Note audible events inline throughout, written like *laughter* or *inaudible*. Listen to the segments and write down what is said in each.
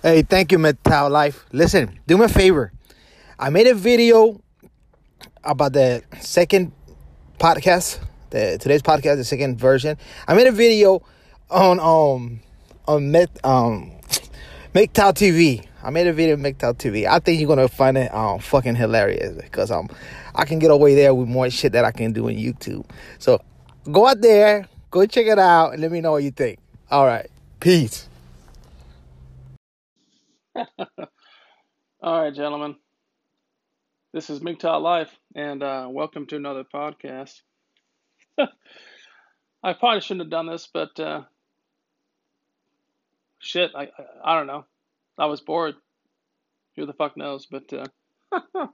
Hey, thank you, MGTOW Life. Listen, do me a favor. I made a video about the second podcast, the today's podcast, the second version. I made a video on um on Met um MGTOW TV. I made a video on MGTOW TV. I think you're gonna find it um fucking hilarious because um I can get away there with more shit that I can do on YouTube. So go out there, go check it out, and let me know what you think. All right, peace. *laughs* All right, gentlemen. This is MGTOW Life, and uh, welcome to another podcast. *laughs* I probably shouldn't have done this, but uh, shit, I, I I don't know. I was bored. Who the fuck knows? But uh, *laughs*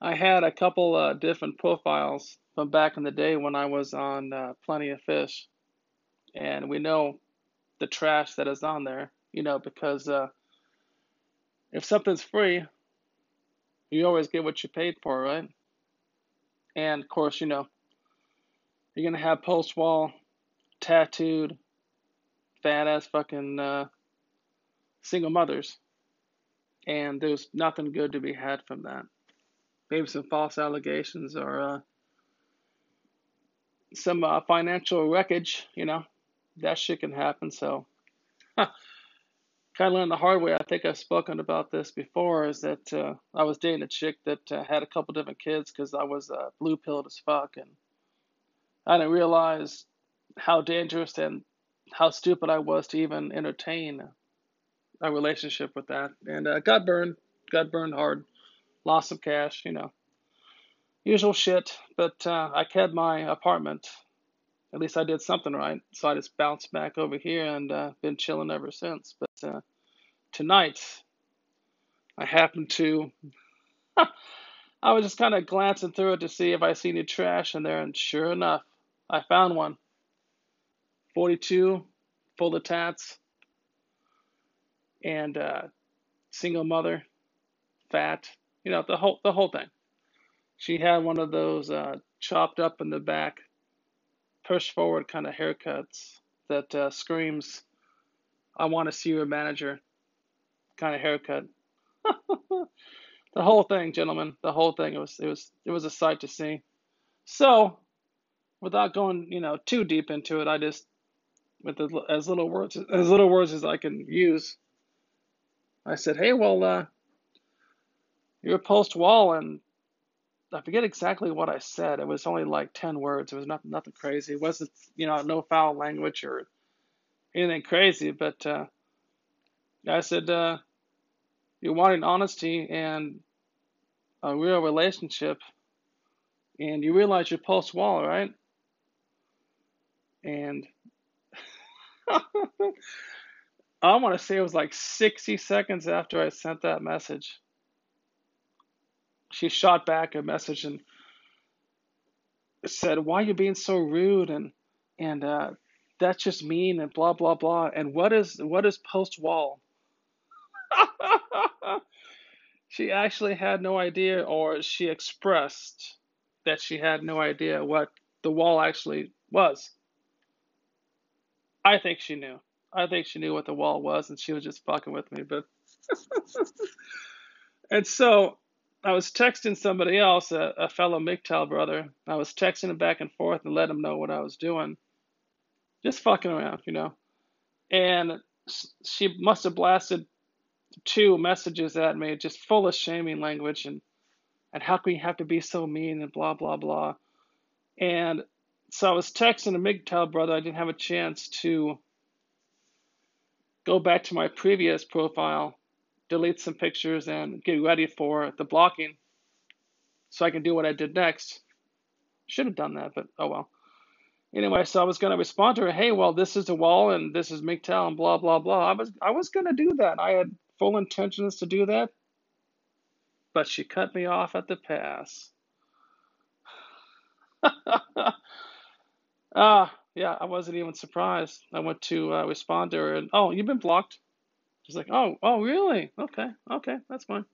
I had a couple uh, different profiles from back in the day when I was on uh, Plenty of Fish, and we know the trash that is on there. You know, because uh, if something's free, you always get what you paid for, right? And of course, you know, you're gonna have post wall, tattooed, fat ass fucking uh, single mothers, and there's nothing good to be had from that. Maybe some false allegations or uh, some uh, financial wreckage, you know, that shit can happen. So, *laughs* kind of learned the hard way. I think I've spoken about this before. Is that uh, I was dating a chick that uh, had a couple different kids because I was uh, blue pilled as fuck, and I didn't realize how dangerous and how stupid I was to even entertain a relationship with that, and uh, got burned. Got burned hard. Lost some cash, you know, usual shit. But uh, I kept my apartment. At least I did something right. So I just bounced back over here and uh, been chilling ever since. But uh, tonight, I happened to. *laughs* I was just kind of glancing through it to see if I see any trash in there, and sure enough, I found one. 42, full of tats, and uh, single mother, fat, you know, the whole the whole thing. She had one of those uh, chopped up in the back, push forward kind of haircuts that uh, screams, "I want to see your manager," kind of haircut. *laughs* the whole thing, gentlemen, the whole thing. It was it was it was a sight to see. So, without going you know too deep into it, I just with as little words as little words as I can use. I said, "Hey, well, uh, you're a post wall," and I forget exactly what I said. It was only like ten words. It was nothing, nothing crazy. It wasn't, you know, no foul language or anything crazy. But uh, I said, uh, "You're wanting honesty and a real relationship, and you realize you're post wall, right?" And *laughs* I want to say it was like 60 seconds after I sent that message. She shot back a message and said, "Why are you being so rude?" and and uh, that's just mean and blah blah blah. And what is what is post wall? *laughs* she actually had no idea, or she expressed that she had no idea what the wall actually was. I think she knew. I think she knew what the wall was, and she was just fucking with me. But *laughs* and so I was texting somebody else, a, a fellow MGTOW brother. I was texting him back and forth and let him know what I was doing, just fucking around, you know. And she must have blasted two messages at me, just full of shaming language and and how can you have to be so mean and blah blah blah. And so I was texting a MGTOW brother. I didn't have a chance to go back to my previous profile, delete some pictures, and get ready for the blocking so I can do what I did next. Should have done that, but oh well. Anyway, so I was going to respond to her, hey, well, this is the wall and this is MGTOW and blah, blah, blah. I was, I was going to do that. I had full intentions to do that, but she cut me off at the pass. *laughs* Ah, yeah, I wasn't even surprised. I went to uh, respond to her and, oh, you've been blocked. She's like, oh, oh, really? Okay, okay, that's fine.